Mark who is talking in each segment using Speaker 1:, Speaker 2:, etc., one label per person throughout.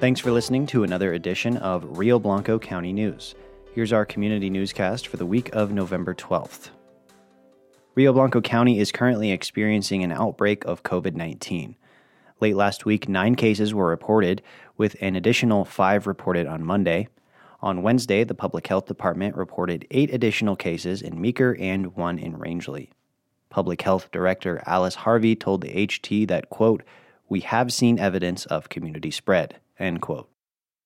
Speaker 1: Thanks for listening to another edition of Rio Blanco County News. Here's our community newscast for the week of November 12th. Rio Blanco County is currently experiencing an outbreak of COVID 19. Late last week, nine cases were reported, with an additional five reported on Monday. On Wednesday, the Public Health Department reported eight additional cases in Meeker and one in Rangeley. Public Health Director Alice Harvey told the HT that, quote, we have seen evidence of community spread, end quote.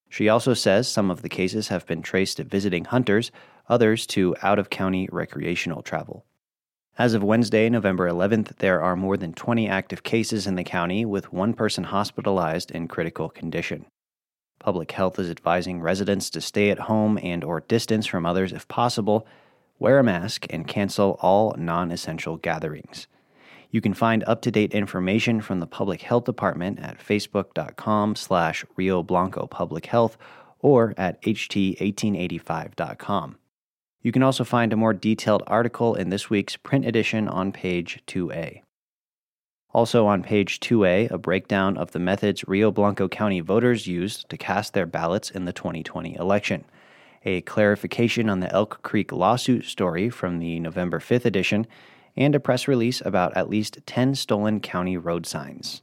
Speaker 1: She also says some of the cases have been traced to visiting hunters, others to out of county recreational travel. As of Wednesday, November 11th, there are more than 20 active cases in the county, with one person hospitalized in critical condition. Public Health is advising residents to stay at home and or distance from others if possible, wear a mask, and cancel all non-essential gatherings. You can find up-to-date information from the Public Health Department at facebook.com slash Rio Blanco Public Health or at ht1885.com. You can also find a more detailed article in this week's print edition on page 2A. Also on page 2A, a breakdown of the methods Rio Blanco County voters used to cast their ballots in the 2020 election, a clarification on the Elk Creek lawsuit story from the November 5th edition, and a press release about at least 10 stolen county road signs.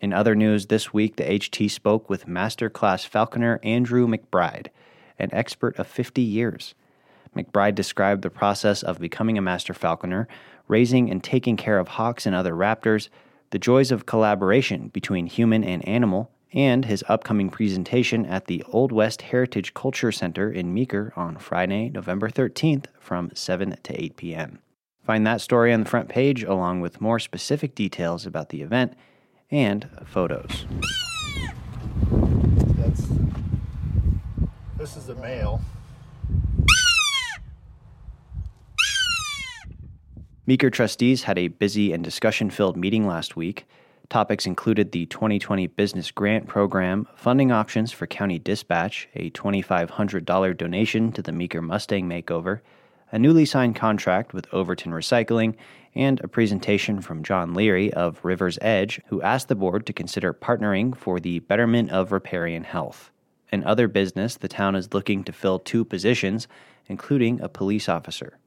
Speaker 1: In other news this week, the HT spoke with Master Class Falconer Andrew McBride, an expert of 50 years. McBride described the process of becoming a master falconer, raising and taking care of hawks and other raptors, the joys of collaboration between human and animal, and his upcoming presentation at the Old West Heritage Culture Center in Meeker on Friday, November 13th from 7 to 8 p.m. Find that story on the front page along with more specific details about the event and photos.
Speaker 2: That's this is a male.
Speaker 1: Meeker trustees had a busy and discussion filled meeting last week. Topics included the 2020 Business Grant Program, funding options for county dispatch, a $2,500 donation to the Meeker Mustang makeover, a newly signed contract with Overton Recycling, and a presentation from John Leary of River's Edge, who asked the board to consider partnering for the betterment of riparian health. In other business, the town is looking to fill two positions, including a police officer.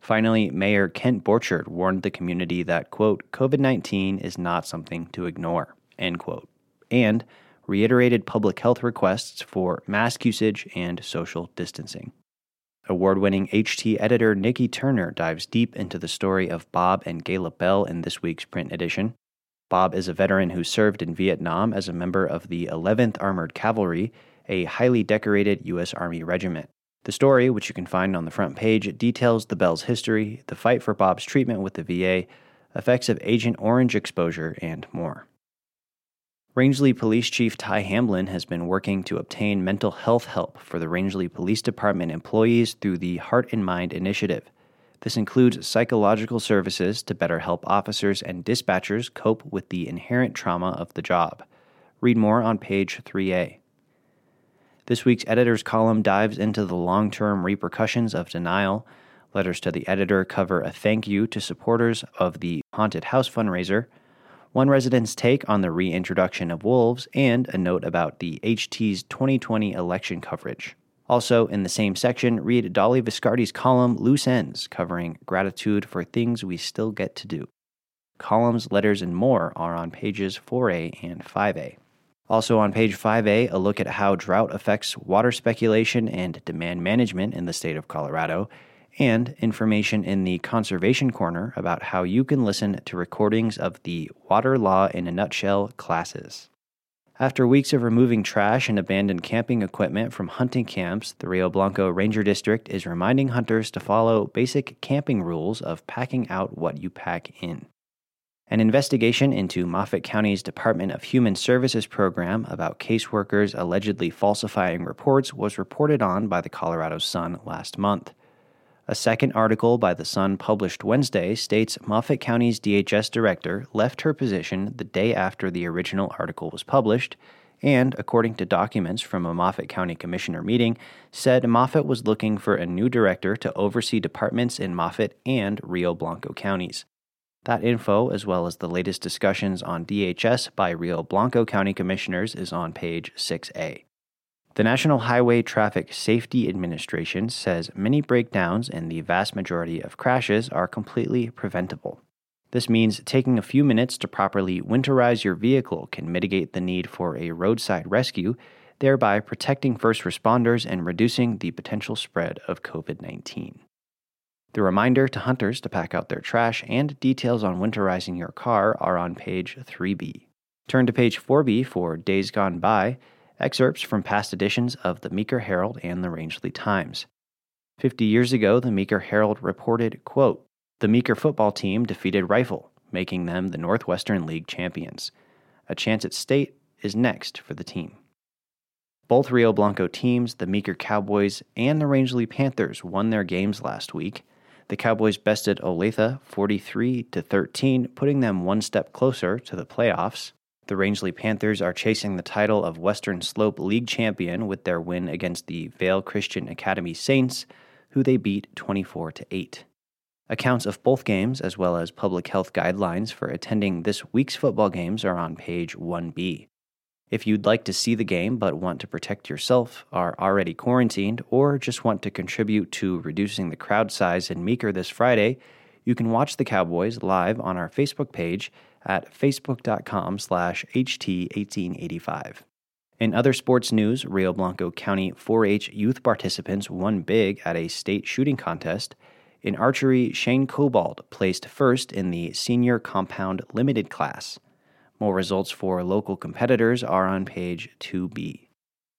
Speaker 1: Finally, Mayor Kent Borchard warned the community that, quote, COVID 19 is not something to ignore, end quote, and reiterated public health requests for mask usage and social distancing. Award winning HT editor Nikki Turner dives deep into the story of Bob and Gayla Bell in this week's print edition. Bob is a veteran who served in Vietnam as a member of the 11th Armored Cavalry, a highly decorated U.S. Army regiment. The story, which you can find on the front page, details the Bell's history, the fight for Bob's treatment with the VA, effects of Agent Orange exposure, and more. Rangeley Police Chief Ty Hamblin has been working to obtain mental health help for the Rangeley Police Department employees through the Heart and Mind Initiative. This includes psychological services to better help officers and dispatchers cope with the inherent trauma of the job. Read more on page 3A. This week's editor's column dives into the long term repercussions of denial. Letters to the editor cover a thank you to supporters of the Haunted House fundraiser, one resident's take on the reintroduction of wolves, and a note about the HT's 2020 election coverage. Also, in the same section, read Dolly Viscardi's column Loose Ends, covering gratitude for things we still get to do. Columns, letters, and more are on pages 4A and 5A. Also on page 5A, a look at how drought affects water speculation and demand management in the state of Colorado, and information in the Conservation Corner about how you can listen to recordings of the Water Law in a Nutshell classes. After weeks of removing trash and abandoned camping equipment from hunting camps, the Rio Blanco Ranger District is reminding hunters to follow basic camping rules of packing out what you pack in. An investigation into Moffat County's Department of Human Services program about caseworkers allegedly falsifying reports was reported on by the Colorado Sun last month. A second article by the Sun published Wednesday states Moffat County's DHS director left her position the day after the original article was published, and, according to documents from a Moffat County Commissioner meeting, said Moffat was looking for a new director to oversee departments in Moffat and Rio Blanco counties. That info, as well as the latest discussions on DHS by Rio Blanco County Commissioners, is on page 6A. The National Highway Traffic Safety Administration says many breakdowns and the vast majority of crashes are completely preventable. This means taking a few minutes to properly winterize your vehicle can mitigate the need for a roadside rescue, thereby protecting first responders and reducing the potential spread of COVID 19. The reminder to hunters to pack out their trash and details on winterizing your car are on page 3B. Turn to page 4B for Days Gone By, excerpts from past editions of the Meeker Herald and the Rangeley Times. Fifty years ago, the Meeker Herald reported, quote, The Meeker football team defeated Rifle, making them the Northwestern League champions. A chance at state is next for the team. Both Rio Blanco teams, the Meeker Cowboys and the Rangeley Panthers, won their games last week. The Cowboys bested Olathe 43 to 13, putting them one step closer to the playoffs. The Rangeley Panthers are chasing the title of Western Slope League champion with their win against the Vail Christian Academy Saints, who they beat 24 to 8. Accounts of both games, as well as public health guidelines for attending this week's football games, are on page 1B. If you'd like to see the game but want to protect yourself, are already quarantined, or just want to contribute to reducing the crowd size in Meeker this Friday, you can watch the Cowboys live on our Facebook page at facebook.com slash ht1885. In other sports news, Rio Blanco County 4-H youth participants won big at a state shooting contest. In archery, Shane Cobalt placed first in the senior compound limited class. More results for local competitors are on page 2B.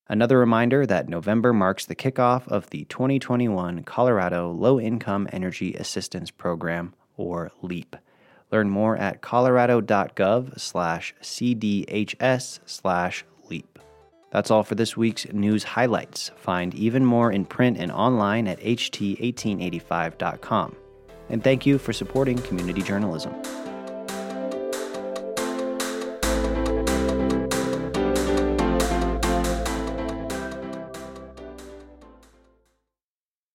Speaker 1: Another reminder that November marks the kickoff of the 2021 Colorado Low Income Energy Assistance Program, or LEAP. Learn more at colorado.gov slash cdhs slash leap. That's all for this week's news highlights. Find even more in print and online at ht1885.com. And thank you for supporting community journalism.